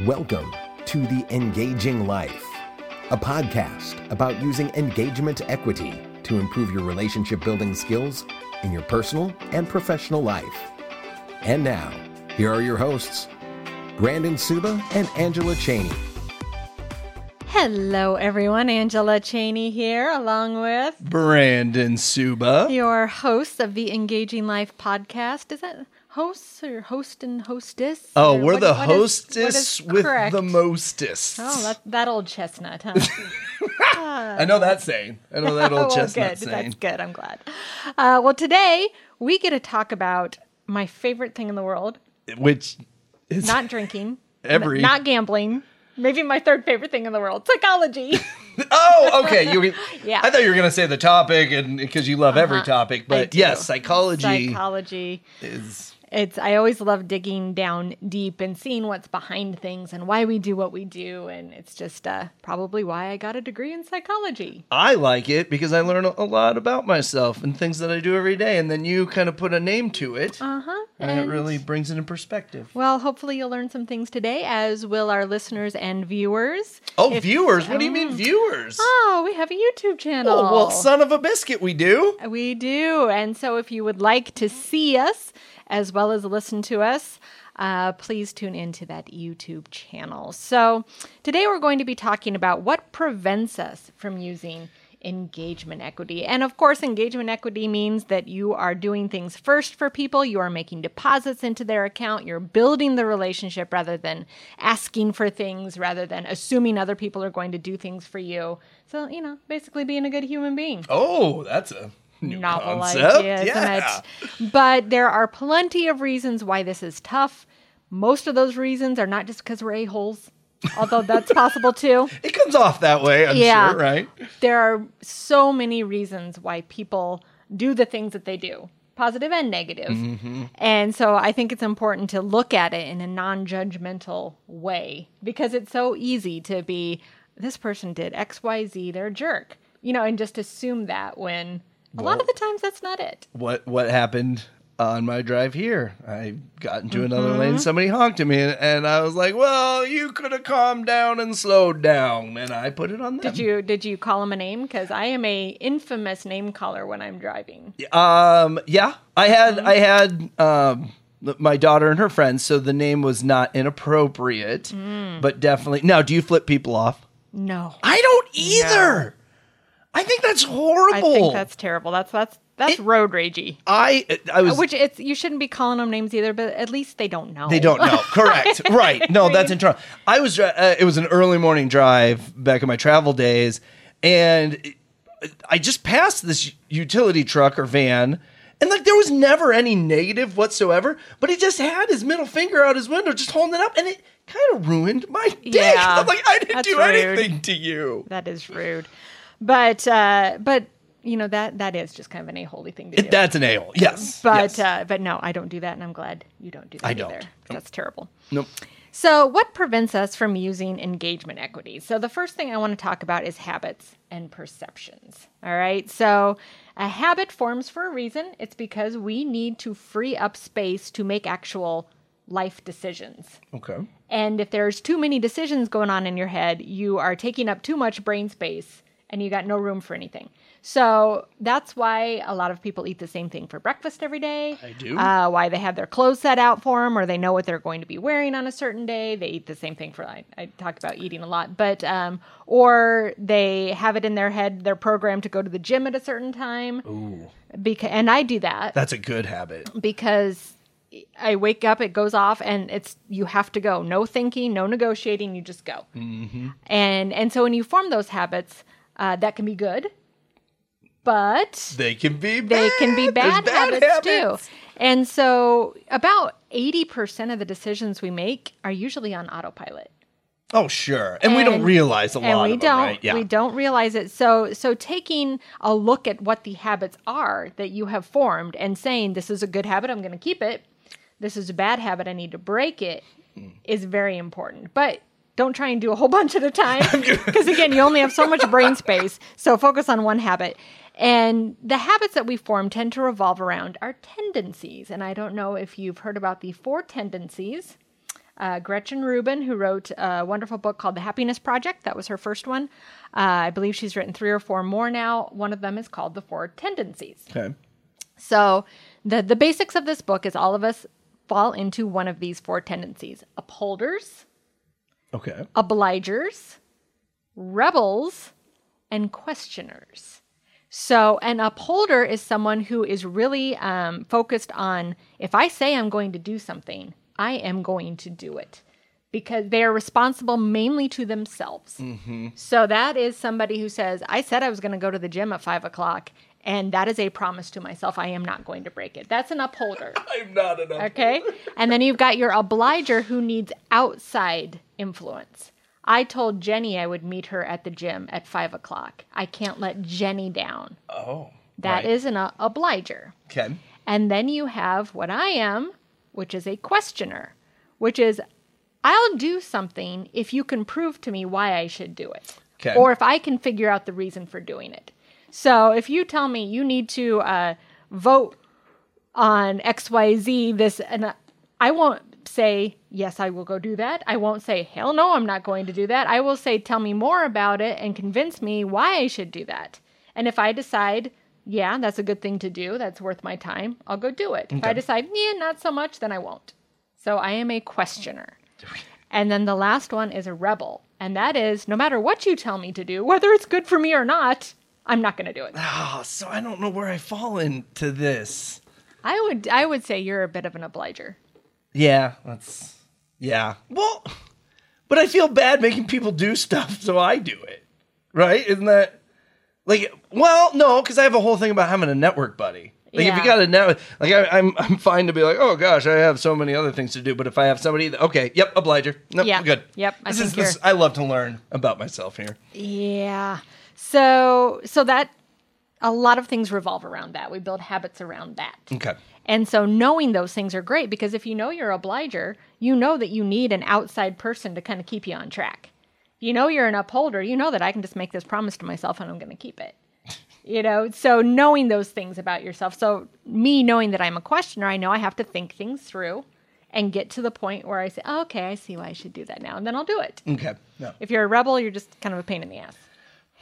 Welcome to The Engaging Life, a podcast about using engagement equity to improve your relationship building skills in your personal and professional life. And now, here are your hosts, Brandon Suba and Angela Cheney. Hello, everyone. Angela Cheney here, along with Brandon Suba. your host of the Engaging Life podcast. Is that hosts or host and hostess? Oh, we're what- the what is- hostess what is with correct? the mostest. Oh, that, that old chestnut, huh? I know that saying. I know that old well, chestnut good. saying. That's good. I'm glad. Uh, well, today we get to talk about my favorite thing in the world: Which is not drinking, Every- n- not gambling. Maybe my third favorite thing in the world: psychology. oh, okay. You, Yeah. Uh-huh. I thought you were gonna say the topic, and because you love every topic, but yes, psychology Psychology. is. It's I always love digging down deep and seeing what's behind things and why we do what we do and it's just uh, probably why I got a degree in psychology. I like it because I learn a lot about myself and things that I do every day, and then you kind of put a name to it, Uh-huh. and it really brings it in perspective. Well, hopefully you'll learn some things today as will our listeners and viewers. Oh, If- viewers! What do you mean, viewers? Oh, we have a YouTube channel. Oh, well, son of a biscuit, we do. We do. And so if you would like to see us as well as listen to us, uh, please tune into that YouTube channel. So today we're going to be talking about what prevents us from using engagement equity. And of course, engagement equity means that you are doing things first for people, you are making deposits into their account, you're building the relationship rather than asking for things, rather than assuming other people are going to do things for you. So, you know, basically being a good human being Oh, that's a new novel concept. idea, yeah. But there are plenty of reasons why this is tough. Most of those reasons are not just because we're a-holes, although that's possible too. It comes off that way, I'm Yeah. sure, right? There are so many reasons why people do the things that they do, positive and negative. Mm-hmm. And so I think it's important to look at it in a non judgmental way because it's so easy to be, this person did XYZ, they're a jerk, you know, and just assume that when a lot of the times that's not it. What what happened on my drive here? I got into Mm-hmm. another lane, somebody honked at me, and, and I was like, "Well, you could have calmed down and slowed down," and I put it on them. Did you did you call him a name? Because I am a infamous name caller when I'm driving. Um, yeah, I had Mm-hmm. I had um my daughter and her friends, so the name was not inappropriate, Mm. but definitely. Now, do you flip people off? No, I don't either. I think that's horrible. I think that's terrible. That's that's that's road ragey. I I was Which it's you shouldn't be calling them names either, but at least they don't know. They don't know. Correct. right. No, that's internal. I was. dri- Uh, it was an early morning drive back in my travel days, and I just passed this utility truck or van, and like there was never any negative whatsoever. But he just had his middle finger out his window, just holding it up, and it kind of ruined my day. Yeah, I'm like, I didn't do rude. anything to you. That is rude. But uh, but you know that that is just kind of an a holy thing to do. That's an ale. Yes. but yes. uh, but no, I don't do that, and I'm glad you don't do that I either. don't. That's terrible. nope. So, what prevents us from using engagement equity? So, the first thing I want to talk about is habits and perceptions. All right. So, a habit forms for a reason. It's because we need to free up space to make actual life decisions. Okay. And if there's too many decisions going on in your head, you are taking up too much brain space and you got no room for anything. So that's why a lot of people eat the same thing for breakfast every day. I do. Uh, why they have their clothes set out for them or they know what they're going to be wearing on a certain day. They eat the same thing for, I, I talk about eating a lot, but, um, or they have it in their head, they're programmed to go to the gym at a certain time. Ooh, Because, and I do that that's a good habit. because I wake up, it goes off, and it's you have to go. No thinking, no negotiating. You just go. Mm-hmm. And and so when you form those habits, uh, that can be good, but They can be. Bad. they can be There's bad, habits, too. And so about eighty percent of the decisions we make are usually on autopilot. Oh, sure. And, we don't realize a and lot we of them, don't right? Yeah. we don't realize it so so taking a look at what the habits are that you have formed and saying this is a good habit i'm going to keep it this is a bad habit i need to break it is very important but don't try and do a whole bunch at a time because again you only have so much brain space so focus on one habit and the habits that we form tend to revolve around our tendencies and i don't know if you've heard about the four tendencies uh, Gretchen Rubin, who wrote a wonderful book called The Happiness Project. That was her first one. Uh, I believe she's written three or four more now. One of them is called The Four Tendencies. Okay. So the the basics of this book is all of us fall into one of these four tendencies: upholders, Okay. obligers, rebels, and questioners. So, an upholder is someone who is really um, focused on if I say I'm going to do something, I am going to do it because they are responsible mainly to themselves. So, that is somebody who says, I said I was going to go to the gym at five o'clock, and that is a promise to myself. I am not going to break it. That's an upholder. I'm not enough. Okay. And then you've got your obliger who needs outside influence. I told Jenny I would meet her at the gym at five o'clock. I can't let Jenny down. Oh. That right. is an uh, obliger. Okay. And then you have what I am, which is a questioner, which is I'll do something if you can prove to me why I should do it. Okay. Or if I can figure out the reason for doing it. So if you tell me you need to uh, vote on XYZ, this, and uh, I won't say, yes, I will go do that. I won't say, hell no, I'm not going to do that. I will say, tell me more about it and convince me why I should do that. And if I decide, yeah, that's a good thing to do, that's worth my time, I'll go do it. If I decide, yeah, not so much, then I won't. So I am a questioner. And then the last one is a rebel. And that is no matter what you tell me to do, whether it's good for me or not, I'm not going to do it. Oh, so I don't know where I fall into this. I would I would say you're a bit of an obliger. Yeah, that's yeah. Well, but I feel bad making people do stuff, so I do it. Right? Isn't that like? Well, no, because I have a whole thing about having a network buddy. Like if you got a network, like I, I'm, I'm fine to be like, oh gosh, I have so many other things to do. But if I have somebody, that, okay, yep, obliger, nope, Yeah. good. Yep, I This is this. I love to learn about myself here. Yeah. So so that a lot of things revolve around that. We build habits around that. Okay. And so knowing those things are great because if you know you're a obliger, you know that you need an outside person to kind of keep you on track. You know you're an upholder, you know that I can just make this promise to myself and I'm going to keep it. You know, so knowing those things about yourself. So me knowing that I'm a questioner, I know I have to think things through and get to the point where I say, oh, "Okay, I see why I should do that now." And then I'll do it. Okay. No. If you're a rebel, you're just kind of a pain in the ass.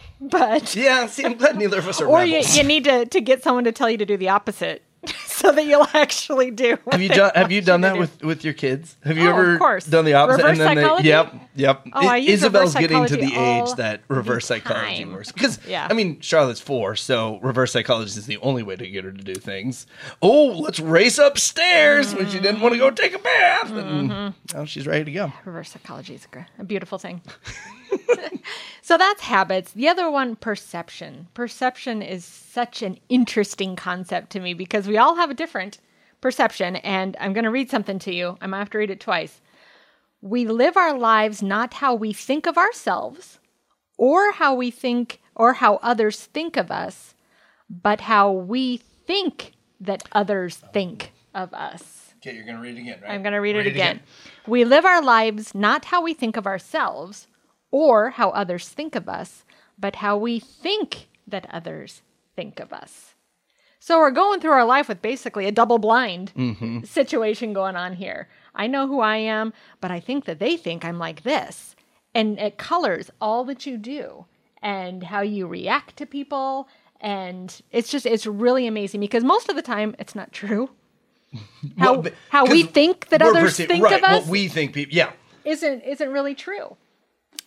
But Yeah. See, I'm glad neither of us are or you, you need to, to get someone to tell you to do the opposite so that you'll actually do Have you done Have you done that do. with with your kids? Have you Oh, of ever course. done the opposite? Reverse and then psychology? They, yep, yep. Oh, I use Isabel's getting to the age that reverse psychology works because Yeah. I mean Charlotte's four, so reverse psychology is the only way to get her to do things. Oh, let's race upstairs when she didn't want to go take a bath, and Mm-hmm. now she's ready to go. reverse psychology is a beautiful thing. so that's habits. The other one, perception. Perception is such an interesting concept to me because we all have a different perception. And I'm going to read something to you. I might have to read it twice. We live our lives not how we think of ourselves or how we think or how others think of us, but how we think that others think of us. Okay, you're gonna read it again, right? I'm going to read, it, again. We live our lives not how we think of ourselves or how others think of us, but how we think that others think of us. So we're going through our life with basically a double blind mm-hmm. situation going on here. I know who I am, but I think that they think I'm like this. And it colors all that you do and how you react to people. And it's just, it's really amazing because most of the time it's not true. How, Well, how we think that others perce- think right, of us What we think people, yeah. isn't isn't really true.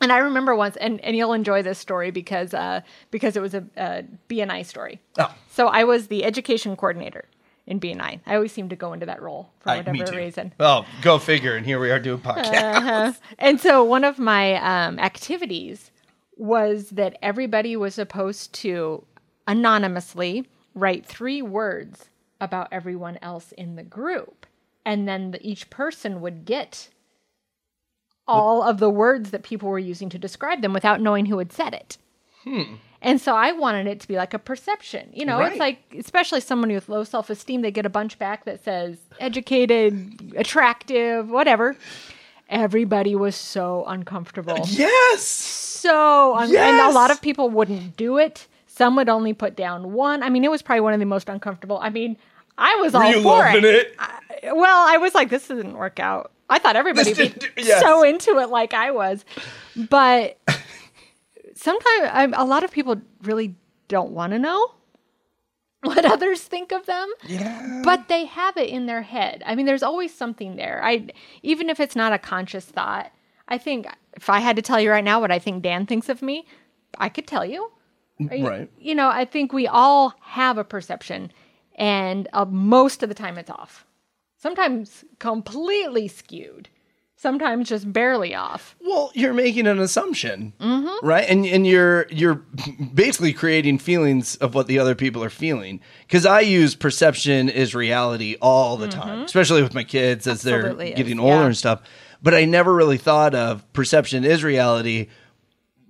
And I remember once, and, and you'll enjoy this story because uh, because it was a, a BNI story. Oh. So I was the education coordinator in BNI. I always seem to go into that role for I- whatever reason. Oh, go figure. And here we are doing podcast. And so one of my um, activities was that everybody was supposed to anonymously write three words about everyone else in the group. And then the, each person would get all of the words that people were using to describe them without knowing who had said it. Hmm. And so I wanted it to be like a perception. You know, Right. it's like, especially someone with low self esteem, they get a bunch back that says educated, attractive, whatever. Everybody was so uncomfortable. yes. So, un- and a lot of people wouldn't do it. Some would only put down one. I mean, it was probably one of the most uncomfortable. I mean, I was Were all for loving it? well, I was like, this didn't work out I thought everybody would be yes. so into it like I was. But sometimes I'm, a lot of people really don't want to know what others think of them. Yeah. But they have it in their head. I mean, there's always something there. I even if it's not a conscious thought, I think if I had to tell you right now what I think Dan thinks of me, I could tell you. I- Right. You know, I think we all have a perception, and uh, most of the time it's off. Sometimes completely skewed. Sometimes just barely off. Well, you're making an assumption, right? And and you're you're basically creating feelings of what the other people are feeling. Because I use perception is reality all the time, mm-hmm. especially with my kids as Absolutely they're is, getting yeah. older and stuff. But I never really thought of perception is reality.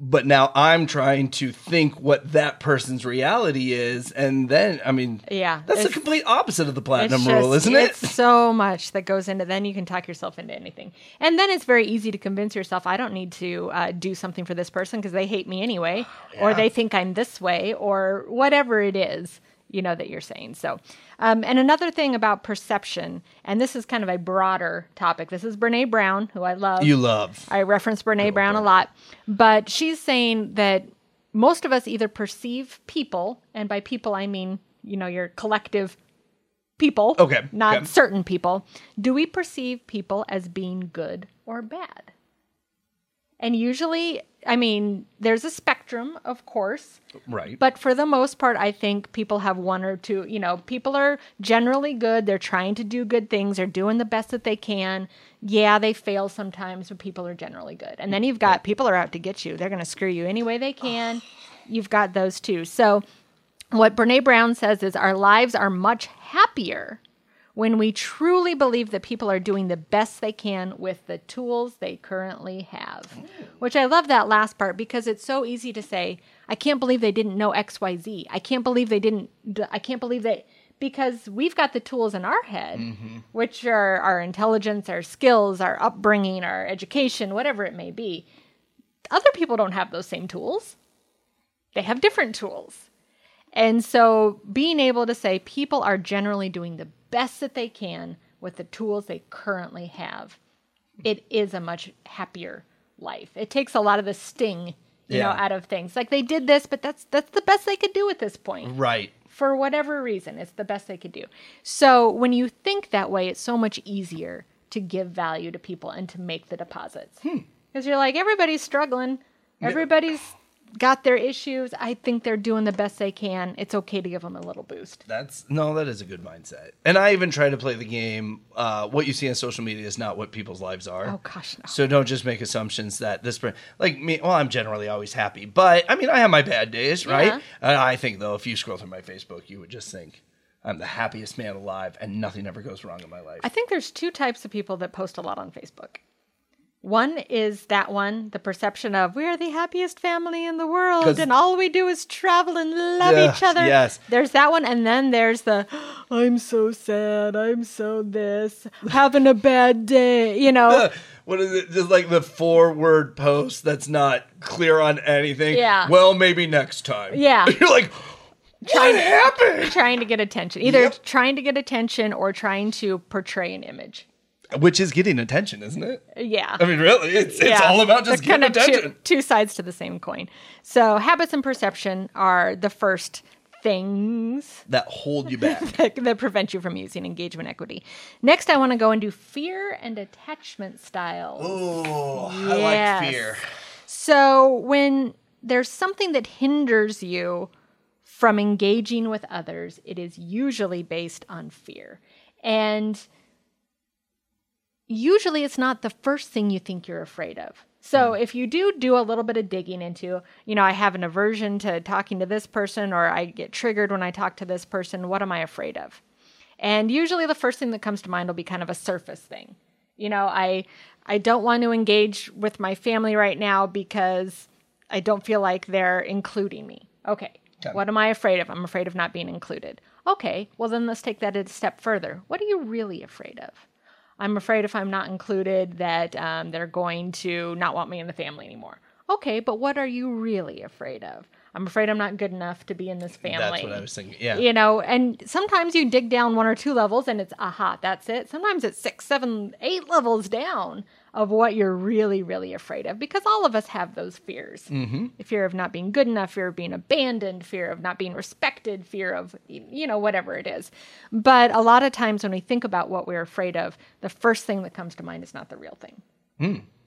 But now I'm trying to think what that person's reality is, and then I mean, Yeah, that's the complete opposite of the platinum It's rule, isn't it? So much that goes into. Then you can talk yourself into anything, and then it's very easy to convince yourself I don't need to uh, do something for this person because they hate me anyway, or they think I'm this way, or whatever it is you know that you're saying. So, um, and another thing about perception, and this is kind of a broader topic. This is Brene Brown, who I love. You love. I reference Brene Brown a lot, but she's saying that most of us either perceive people, and by people I mean, you know, your collective people, Okay, not okay. certain people. Do we perceive people as being good or bad? And usually, I mean, there's a spectrum, of course, Right. but for the most part, I think people have one or two. You know, people are generally good. They're trying to do good things. They're doing the best that they can. Yeah, they fail sometimes, but people are generally good. And then you've got people are out to get you. They're going to screw you any way they can. You've got those too. So, what Brene Brown says is our lives are much happier when we truly believe that people are doing the best they can with the tools they currently have. Which I love that last part because it's so easy to say, I can't believe they didn't know XYZ. I can't believe they didn't, I can't believe that. Because we've got the tools in our head, mm-hmm. which are our intelligence, our skills, our upbringing, our education, whatever it may be. Other people don't have those same tools, they have different tools. And so being able to say people are generally doing the best that they can with the tools they currently have, it is a much happier life. It takes a lot of the sting, you know, out of things. Like they did this, but that's that's the best they could do at this point. right. For whatever reason, it's the best they could do. So when you think that way, it's so much easier to give value to people and to make the deposits. Hmm. Because you're like, everybody's struggling. Everybody's got their issues. I think they're doing the best they can. It's okay to give them a little boost. That's no, that is a good mindset. And I even try to play the game. Uh, what you see on social media is not what people's lives are. Oh gosh, no. So don't just make assumptions that this per- like me. Well, I'm generally always happy, but I mean, I have my bad days, right? Yeah. And I think though, if you scroll through my Facebook, you would just think I'm the happiest man alive, and nothing ever goes wrong in my life. I think there's two types of people that post a lot on Facebook. One is that one, the perception of we're the happiest family in the world and all we do is travel and love Yes, each other. yes. There's that one. And then there's the oh, I'm so sad. I'm so this. Having a bad day. You know? what is it? Just like the four word post that's not clear on anything. Yeah. Well, maybe next time. Yeah. You're like, trying, what happened? trying to get attention. Either Yep. trying to get attention or trying to portray an image. Which is getting attention, isn't it? Yeah. I mean, really, it's it's Yeah. all about just They're getting attention. Two, two sides to the same coin. So habits and perception are the first things that hold you back. that, that prevent you from using engagement equity. Next, I want to go do fear and attachment styles. oh, I like fear. So when there's something that hinders you from engaging with others, it is usually based on fear. And usually it's not the first thing you think you're afraid of. So hmm. if you do do a little bit of digging into, you know, I have an aversion to talking to this person or I get triggered when I talk to this person, what am I afraid of? And usually the first thing that comes to mind will be kind of a surface thing. You know, I I don't want to engage with my family right now because I don't feel like they're including me. Okay. Okay. What am I afraid of? I'm afraid of not being included. Okay, well then let's take that a step further. What are you really afraid of? I'm afraid if I'm not included that um, they're going to not want me in the family anymore. Okay, but what are you really afraid of? I'm afraid I'm not good enough to be in this family. That's what I was thinking. Yeah. You know, and sometimes you dig down one or two levels and it's aha, that's it. Sometimes it's six, seven, eight levels down of what you're really, really afraid of because all of us have those fears. Mm-hmm. Fear of not being good enough, fear of being abandoned, fear of not being respected, fear of, you know, whatever it is. But a lot of times when we think about what we're afraid of, the first thing that comes to mind is not the real thing.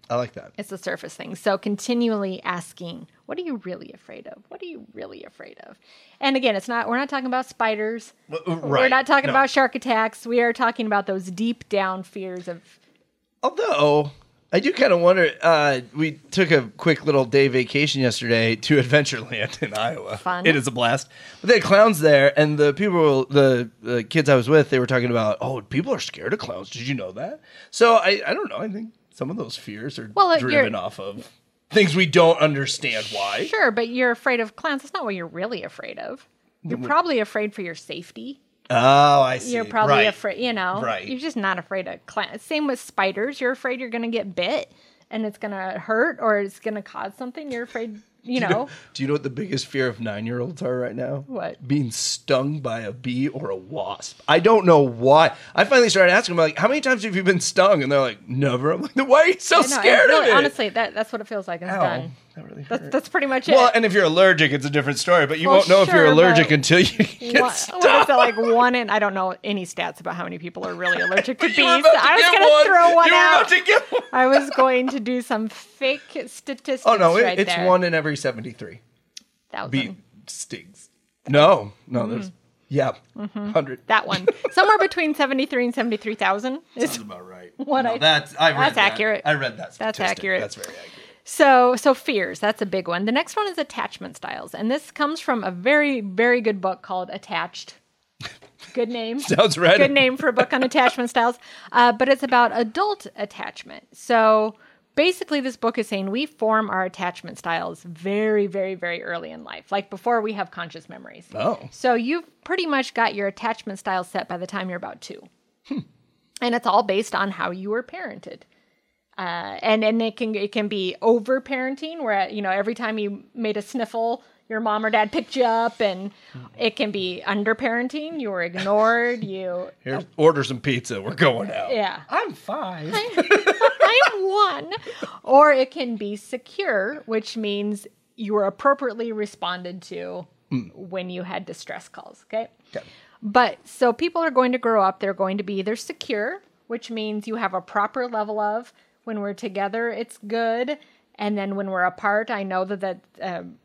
I like that. It's the surface thing. So continually asking, what are you really afraid of? What are you really afraid of? And again, it's not we're not talking about spiders. Right. We're not talking No. about shark attacks. We are talking about those deep down fears of Although I do kind of wonder. Uh, we took a quick little day vacation yesterday to Adventureland in Iowa. Fun. It is a blast. But they had clowns there, and the people, the, the kids I was with, they were talking about, oh, people are scared of clowns. Did you know that? So I, I don't know. I think some of those fears are Well, uh, driven off of things we don't understand why. Sure, but you're afraid of clowns. That's not what you're really afraid of. You're probably afraid for your safety. Oh, I see. You're probably Right. afraid, you know. Right. You're just not afraid of clowns. Same with spiders. You're afraid you're going to get bit and it's going to hurt or it's going to cause something. You're afraid, you know. Do you know what the biggest fear of nine year olds are right now? What? Being stung by a bee or a wasp. I don't know why. I finally started asking them, like, how many times have you been stung? And they're like, never. I'm like, why are you so know, scared really, of it? Honestly, that, that's what it feels like. It's Ow, done. That really That's, hurt. that's pretty much it. well, and if you're allergic, it's a different story, but you Well, won't know if you're allergic but until you get What, stung. what is it like one in? I don't know any stats about how many people are really allergic to bees. You were about to I was get gonna throw one you were out. about to get one. I was going to do some fake statistics. Oh, no, it, right it's there. one in every 73. thousand. Bee stings. No, no, Mm-hmm. there's, yeah, 100. That one, somewhere between seventy-three and seventy-three thousand. Sounds about right. What no, I- that's I read that's that. accurate. I read that. That's statistic. accurate. That's very accurate. So, so fears. That's a big one. The next one is attachment styles, and this comes from a very, very good book called Attached. Good name. Sounds right. good name for a book on attachment styles. Uh, but it's about adult attachment. So basically, this book is saying we form our attachment styles very, very, very early in life, like before we have conscious memories. Oh. So you've pretty much got your attachment style set by the time you're about two. Hmm. And it's all based on how you were parented. Uh, and and it can it can be over parenting where you know every time you made a sniffle your mom or dad picked you up and it can be under parenting you were ignored you Here, order some pizza. We're going out. yeah I'm five. I'm one. Or it can be secure, which means you were appropriately responded to when you had distress calls. Okay. Okay. But so people are going to grow up, they're going to be either secure, which means you have a proper level of when we're together, it's good. And then when we're apart, I know that that um,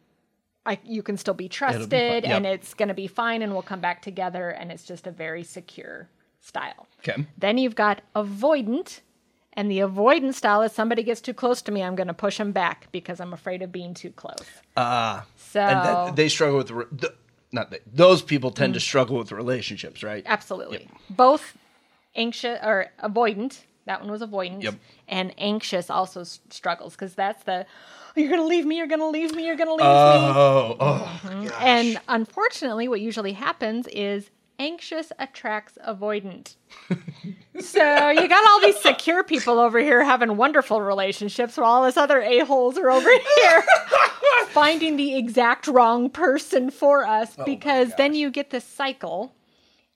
I, you can still be trusted Yep. and it's going to be fine and we'll come back together and it's just a very secure style. Okay. Then you've got avoidant, and the avoidant style is somebody gets too close to me, I'm going to push them back because I'm afraid of being too close. Ah. So and that, they struggle with re- the, not they, those people tend to Mm. struggle with relationships, right? absolutely, both anxious or avoidant. That one was avoidant, Yep. and anxious also s- struggles because that's the you're going to leave me, you're going to leave me, you're going to leave me. Oh, oh, mm-hmm. gosh. And unfortunately, what usually happens is anxious attracts avoidant. so you got all these secure people over here having wonderful relationships while all this other a-holes are over here finding the exact wrong person for us because then you get this cycle.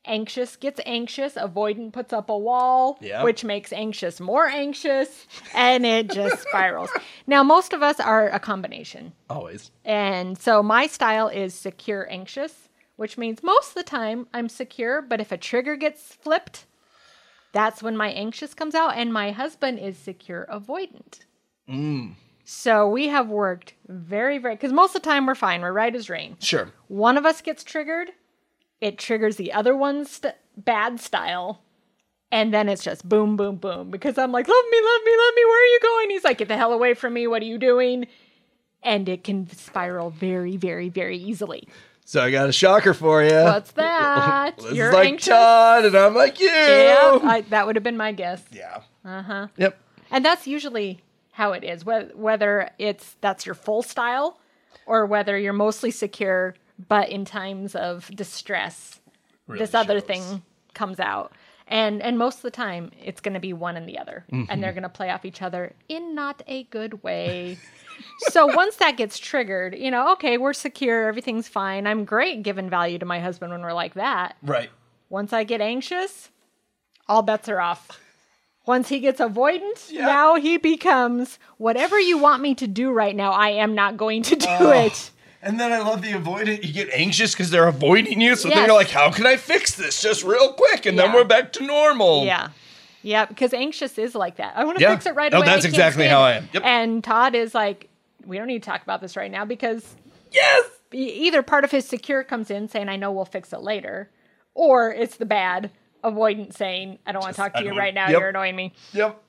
Anxious gets anxious, avoidant puts up a wall, which makes anxious more anxious, and it just spirals. Now, most of us are a combination. always. And so my style is secure anxious, which means most of the time I'm secure, but if a trigger gets flipped, that's when my anxious comes out. And my husband is secure avoidant. Mm. So we have worked very, very, because most of the time we're fine. We're right as rain. Sure. One of us gets triggered, it triggers the other one's st- bad style. And then it's just boom, boom, boom. Because I'm like, love me, love me, love me. Where are you going? He's like, get the hell away from me. What are you doing? And it can spiral very, very, very easily. So I got a shocker for you. What's that? Liz You're like anxious. Todd, and I'm like you. Yeah, I, that would have been my guess. yeah. Uh huh. Yep. And that's usually how it is. Whether, whether it's that's your full style, or whether you're mostly secure, but in times of distress, this other shows. thing comes out. And and most of the time, it's going to be one and the other, Mm-hmm. and they're going to play off each other in not a good way. so once that gets triggered, you know, okay, we're secure, everything's fine. I'm great giving value to my husband when we're like that. Right. Once I get anxious, all bets are off. Once he gets avoidant, Yeah. now he becomes whatever you want me to do right now, I am not going to do Oh. it. And then I love the avoidant. You get anxious because they're avoiding you. So then Yes. you're like, how can I fix this just real quick? And then we're back to normal. Yeah. Yeah, because anxious is like that. I want to Yeah. fix it right Oh, away. that's exactly how. I am. Yep. And Todd is like, we don't need to talk about this right now because Yes. either part of his secure comes in saying, I know we'll fix it later, or it's the bad avoidant saying, I don't want to talk to you right now. Yep. You're annoying me. Yep.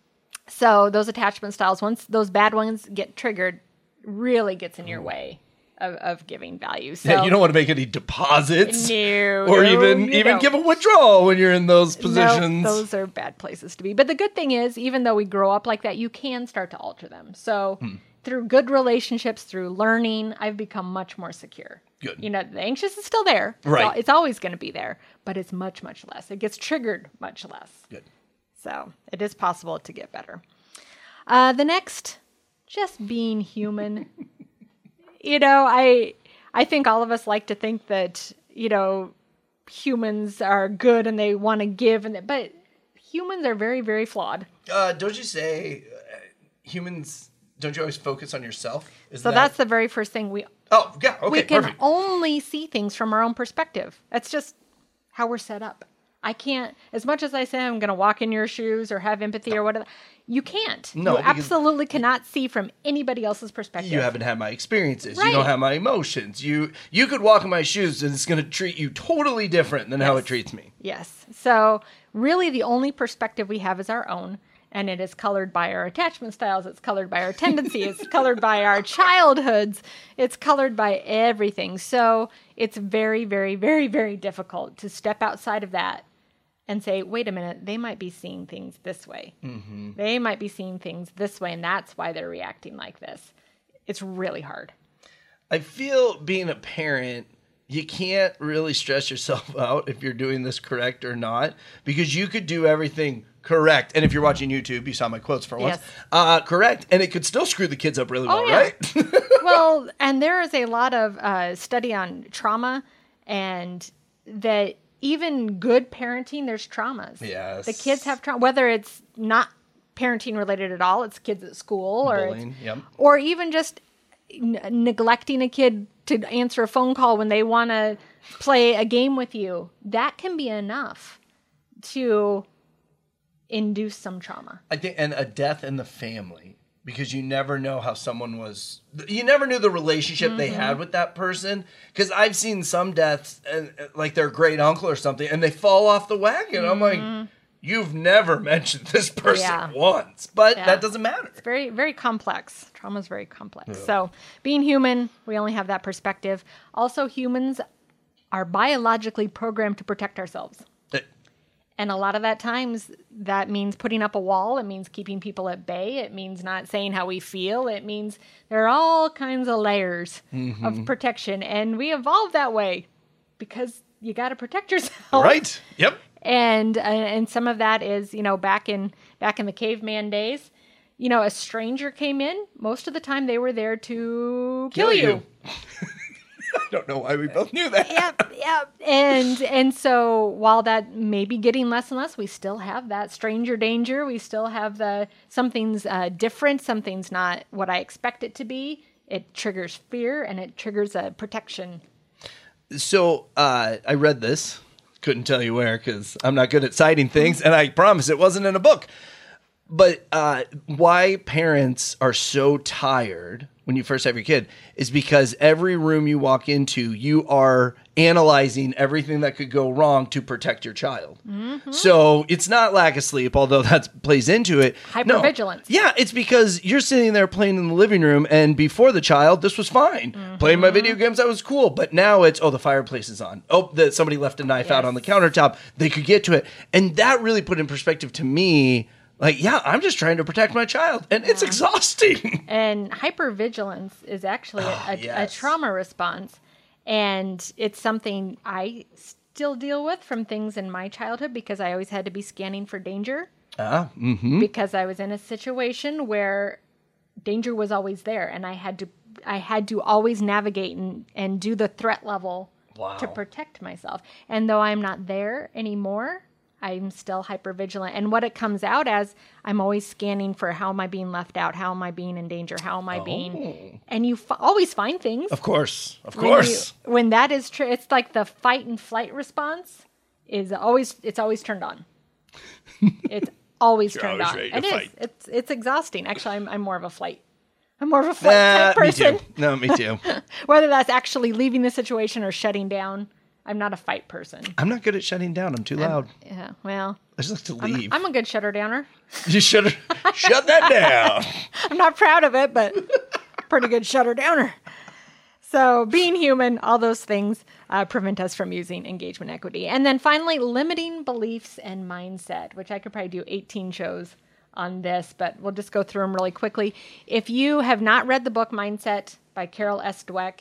So those attachment styles, once those bad ones get triggered, really gets in your mm. way of, of giving value. So Yeah, you don't want to make any deposits. No, or no, even even don't. give a withdrawal when you're in those No, positions. those are bad places to be. But the good thing is, even though we grow up like that, you can start to alter them. So Hmm. through good relationships, through learning, I've become much more secure. Good. You know, the anxious is still there. It's Right. al- It's always going to be there, but it's much, much less. It gets triggered much less. Good. So it is possible to get better. Uh, the next, just being human. you know, I I think all of us like to think that you know humans are good and they want to give, and that, but humans are very very flawed. Uh, don't you say uh, humans? Don't you always focus on yourself? Is So that's the very first thing we oh yeah okay we can perfect. only see things from our own perspective. That's just how we're set up. I can't, as much as I say I'm going to walk in your shoes or have empathy or whatever, you can't. No, you absolutely cannot see from anybody else's perspective. you haven't had my experiences. You don't have my emotions. You you could walk in my shoes and it's going to treat you totally different than how it treats me. Yes. So, really, the only perspective we have is our own, and it is colored by our attachment styles. It's colored by our tendencies. it's colored by our childhoods. It's colored by everything. So, it's very, very, very, very difficult to step outside of that and say, wait a minute, they might be seeing things this way. They might be seeing things this way, and that's why they're reacting like this. It's really hard. I feel being a parent, you can't really stress yourself out if you're doing this correct or not, because you could do everything correct. And if you're watching YouTube, you saw my quotes for once. Yes. Uh, correct. And it could still screw the kids up really well, Oh, yeah. right? well, and there is a lot of uh, study on trauma, and that even good parenting, there's traumas. Yes. the kids have trauma, whether it's not parenting related at all, it's kids at school, or yep. or even just n- neglecting a kid to answer a phone call when they want to play a game with you. That can be enough to induce some trauma. I think, and a death in the family because you never know how someone was. You never knew the relationship they Mm-hmm. had with that person. Because I've seen some deaths, and uh, like their great uncle or something, and they fall off the wagon. I'm like, you've never mentioned this person Mm-hmm. Yeah. once, but Yeah. that doesn't matter. very very complex trauma is very complex so being human we only have that perspective also humans are biologically programmed to protect ourselves and a lot of that times that means putting up a wall. It means keeping people at bay. It means not saying how we feel. It means there are all kinds of layers of protection. And we evolved that way because you got to protect yourself. Right? Yep. and uh, and some of that is you know back in back in the caveman days you know a stranger came in. Most of the time they were there to kill, you, I don't know why we both knew that. yep yep and and so while that may be getting less and less we still have that stranger danger we still have the something's uh, different something's not what i expect it to be it triggers fear and it triggers a protection So uh, I read this. Couldn't tell you where because I'm not good at citing things, and I promise it wasn't in a book. But uh, why parents are so tired when you first have your kid is because every room you walk into, you are analyzing everything that could go wrong to protect your child. Mm-hmm. So it's not lack of sleep, although that plays into it. No. Hypervigilance. Yeah, it's because you're sitting there playing in the living room, and before the child, this was fine. Mm-hmm. Playing my video games, that was cool. But now it's oh, the fireplace is on. Oh, that somebody left a knife out on the countertop. They could get to it, and that really put in perspective to me. Like, yeah, I'm just trying to protect my child, and it's exhausting. And hypervigilance is actually a, a, Ah, yes. a trauma response. And it's something I still deal with from things in my childhood because I always had to be scanning for danger Ah, mm-hmm. because I was in a situation where danger was always there and I had to I had to always navigate and, and do the threat level Wow. to protect myself. And though I'm not there anymore, I'm still hyper vigilant. And what it comes out as, I'm always scanning for how am I being left out? How am I being in danger? How am I being? And you f- always find things. Oh. Of course. Of When course. you- when that is true, it's like the fight and flight response is always it's always turned on. it's always turned always on. It is. fight. It's it's exhausting. Actually, I'm I'm more of a flight. I'm more of a flight Uh, type me person. too. No, me too. Whether that's actually leaving the situation or shutting down, I'm not a fight person. I'm not good at shutting down. I'm too loud. Yeah. Well, I just like to I'm, leave. I'm a good shutter downer. you should shut that down. I'm not proud of it, but pretty good shutter downer. So, being human, all those things uh, prevent us from using engagement equity. And then finally, limiting beliefs and mindset, which I could probably do 18 shows on this, but we'll just go through them really quickly. If you have not read the book Mindset by Carol S. Dweck,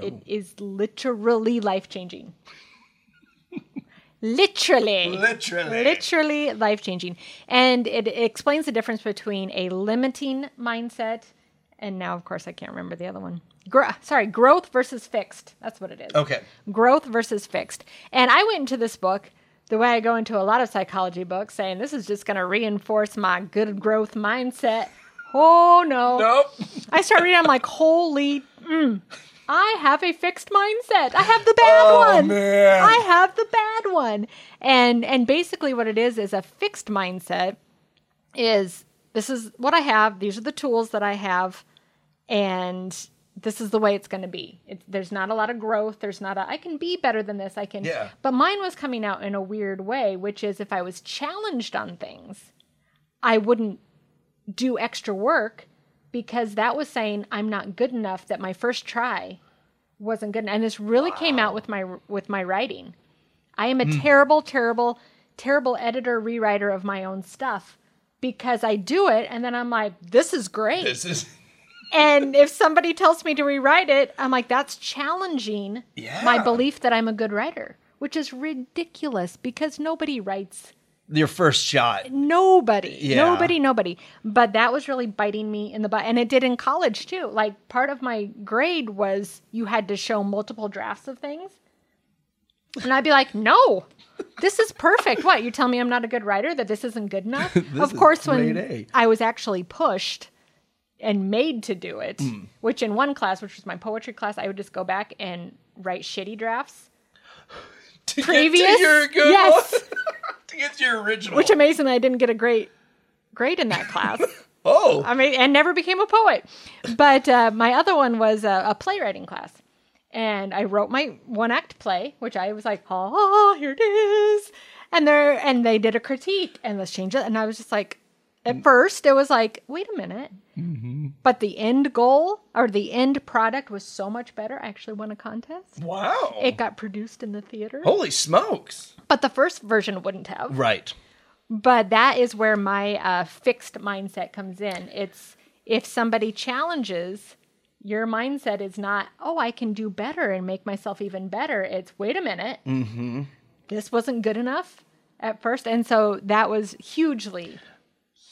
it is literally life changing. literally. Literally. Literally life changing. And it explains the difference between a limiting mindset and now, of course, I can't remember the other one. Gro- sorry, growth versus fixed. That's what it is. Okay. Growth versus fixed. And I went into this book the way I go into a lot of psychology books saying this is just going to reinforce my good growth mindset. Oh, no. Nope. I start reading, I'm like, holy, mm, I have a fixed mindset. I have the bad Oh, one. man. I have the bad one. And and basically what it is is a fixed mindset is this is what I have, these are the tools that I have, and this is the way it's going to be. It's, there's not a lot of growth. There's not a I can be better than this. I can. Yeah. But mine was coming out in a weird way, which is if I was challenged on things, I wouldn't do extra work because that was saying I'm not good enough that my first try wasn't good and this really came out with my with my writing. I am a Hmm. terrible terrible terrible editor rewriter of my own stuff because I do it and then I'm like this is great. This is. and if somebody tells me to rewrite it, I'm like that's challenging my belief that I'm a good writer, which is ridiculous because nobody writes Your first shot. nobody. Yeah. nobody nobody. But that was really biting me in the butt. And it did in college too. Like part of my grade was you had to show multiple drafts of things. And i'd be like no. This is perfect. What you tell me i'm not a good writer that this isn't good enough? Of course when A. i was actually pushed and made to do it Hmm. which in one class which was my poetry class i would just go back and write shitty drafts To get previous to your good yes one. to get to your original. which amazingly i didn't get a great grade in that class oh. I mean, and never became a poet. But uh, my other one was a, a playwriting class. And I wrote my one act play, which I was like, oh, here it is. And there, and they did a critique and let's change it. And I was just like, at first, it was like, wait a minute. But the end goal or the end product was so much better. I actually won a contest. wow. It got produced in the theater, Holy smokes. but the first version wouldn't have. Right. But that is where my uh, fixed mindset comes in. It's if somebody challenges, your mindset is not, oh, I can do better and make myself even better. It's, wait a minute, mm-hmm. this wasn't good enough at first. And so that was hugely,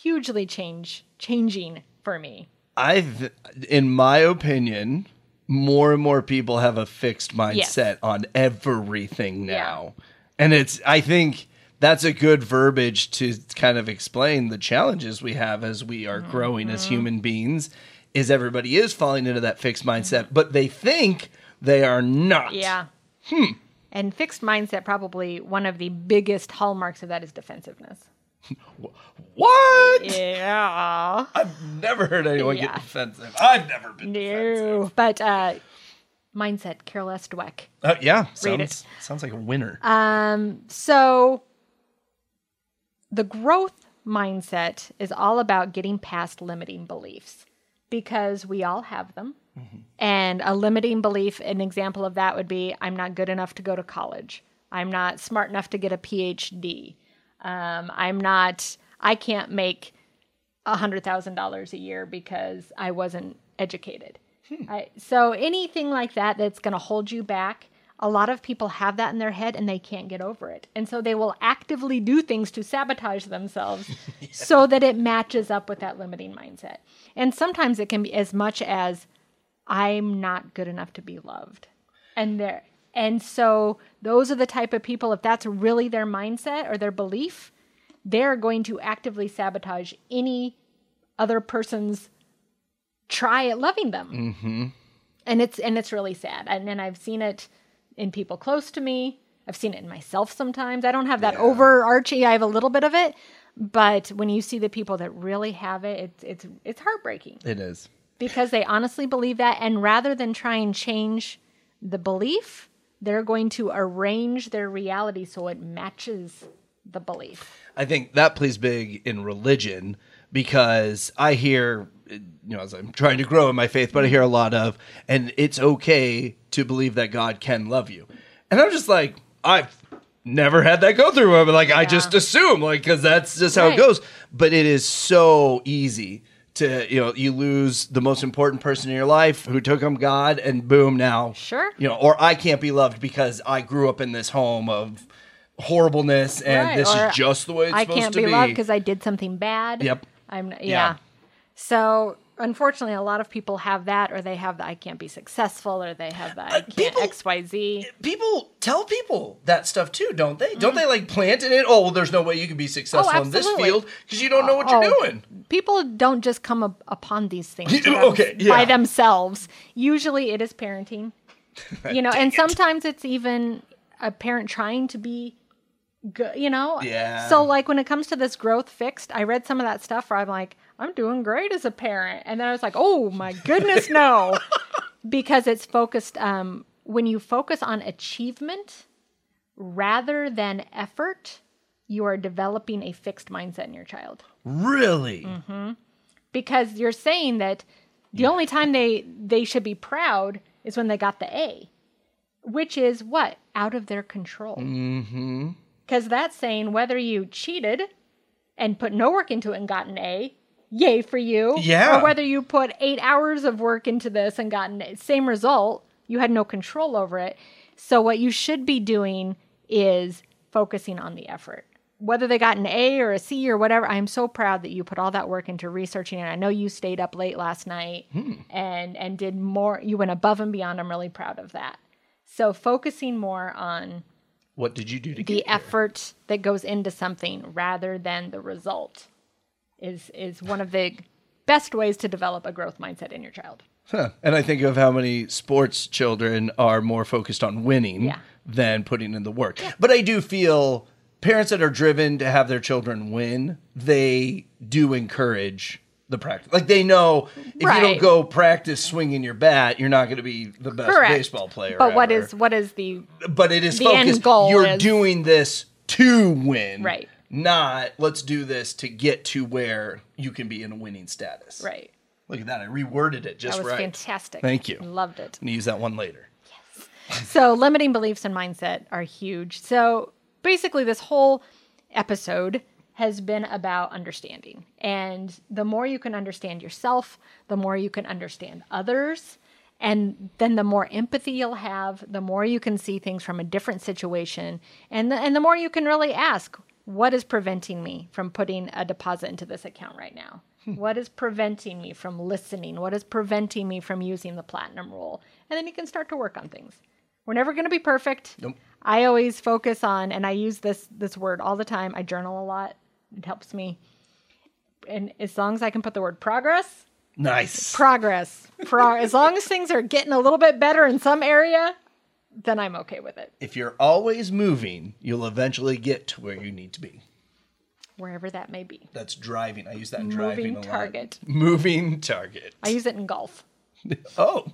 hugely change changing for me. I've, in my opinion, more and more people have a fixed mindset Yes. on everything now. And it's, I think that's a good verbiage to kind of explain the challenges we have as we are growing as Mm-hmm. human beings. Is everybody is falling into that fixed mindset, but they think they are not. Yeah. Hmm. And fixed mindset, probably one of the biggest hallmarks of that is defensiveness. What? Yeah. I've never heard anyone Yeah. get defensive. I've never been defensive. No, but uh, mindset, Carol S. Dweck. Uh, yeah, Read it. sounds sounds like a winner. Um, so the growth mindset is all about getting past limiting beliefs because we all have them. And a limiting belief, an example of that would be I'm not good enough to go to college. I'm not smart enough to get a PhD. Um, I'm not, I can't make $100,000 a year because I wasn't educated. I, so anything like that that's going to hold you back a lot of people have that in their head and they can't get over it. And so they will actively do things to sabotage themselves so that it matches up with that limiting mindset. And sometimes it can be as much as I'm not good enough to be loved. And there and so those are the type of people if that's really their mindset or their belief, they're going to actively sabotage any other person's try at loving them. Mm-hmm. And it's and it's really sad. And and I've seen it in people close to me. I've seen it in myself sometimes. I don't have that overarching. I have a little bit of it, but when you see the people that really have it, it's it's it's heartbreaking It is. because they honestly believe that and rather than try and change the belief, they're going to arrange their reality so it matches the belief. I think that plays big in religion because I hear, you know, as I'm trying to grow in my faith, but I hear a lot of, and it's okay to believe that God can love you. And I'm just like, I've never had that go through. I'm like, I just assume, like, because that's just how Right. it goes. But it is so easy to, you know, you lose the most important person in your life who took him God, and boom, now, Sure. you know, or I can't be loved because I grew up in this home of horribleness and Right, this is just the way it's I supposed can't to be, be. loved because I did something bad. Yep. I'm yeah. Yeah. So unfortunately, a lot of people have that, or they have the I can't be successful, or they have the I can't Uh, people- X Y Z. people tell people that stuff too, don't they? Don't they like plant in it? Oh, well, there's no way you can be successful in this field because you don't know what Oh, you're doing. People don't just come up upon these things You- to them- okay, by themselves. Usually, it is parenting. You know, and sometimes it's even a parent trying to be good. You know, Yeah. So like when it comes to this growth fixed, I read some of that stuff where I'm like, I'm doing great as a parent, and then I was like, oh my goodness, no, because it's focused. Um, when you focus on achievement rather than effort, you are developing a fixed mindset in your child Really? Mm-hmm. because you're saying that the only time they they should be proud is when they got the A, which is what out of their control. Mm-hmm. Because that's saying whether you cheated and put no work into it and got an A, yay for you. Yeah. Or whether you put eight hours of work into this and got an same result, you had no control over it. So what you should be doing is focusing on the effort. Whether they got an A or a C or whatever, I'm so proud that you put all that work into researching it. I know you stayed up late last night hmm. and and did more. You went above and beyond. I'm really proud of that. So focusing more on What did you do to the effort that goes into something rather than the result is is one of the best ways to develop a growth mindset in your child. Huh. And I think of how many sports children are more focused on winning Yeah. than putting in the work. But I do feel parents that are driven to have their children win, they do encourage the practice. Like they know if you don't go practice swinging your bat, you're not going to be the best Correct. baseball player. But what ever. is what is the but it is The end goal You're is- doing this to win, Right. Not let's do this to get to where you can be in a winning status. right? Look at that. I reworded it just That was right. fantastic. Thank you. Loved it. I'm gonna use that one later. Yes. so, limiting beliefs and mindset are huge. So, basically, this whole episode has been about understanding. And the more you can understand yourself, the more you can understand others. And then the more empathy you'll have, the more you can see things from a different situation. And the, and the more you can really ask, what is preventing me from putting a deposit into this account right now? Hmm. what is preventing me from listening? What is preventing me from using the platinum rule? And then you can start to work on things. We're never going to be perfect. Nope. I always focus on, and I use this this word all the time. I journal a lot. It helps me. And as long as I can put the word progress, Nice. progress, pro- as long as things are getting a little bit better in some area, then I'm okay with it, if you're always moving, you'll eventually get to where you need to be. wherever that may be. That's driving. I use that in driving Moving a lot. target. Moving target. I use it in golf. oh,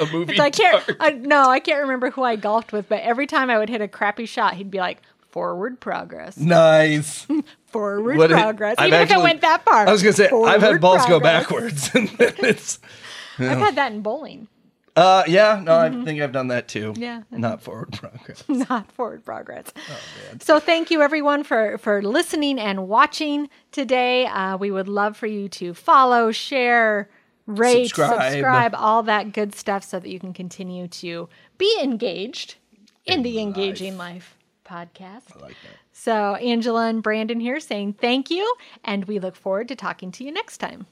a moving I can't. target. I, no, I can't remember who I golfed with, but every time I would hit a crappy shot, he'd be like, "Forward progress, Nice. forward What it- progress." I've Even if it went that far. I was gonna say I've had balls go backwards, and then it's. I've had that in bowling. Uh, yeah, no, I think I've done that too. Mm-hmm. Yeah. not forward progress. not forward progress. Oh, so thank you everyone for for listening and watching today. Uh, we would love for you to follow, share, rate, Subscribe. subscribe, all that good stuff, so that you can continue to be engaged in the Engaging Life podcast. I like that. So, Angela and Brandon here saying thank you, and we look forward to talking to you next time.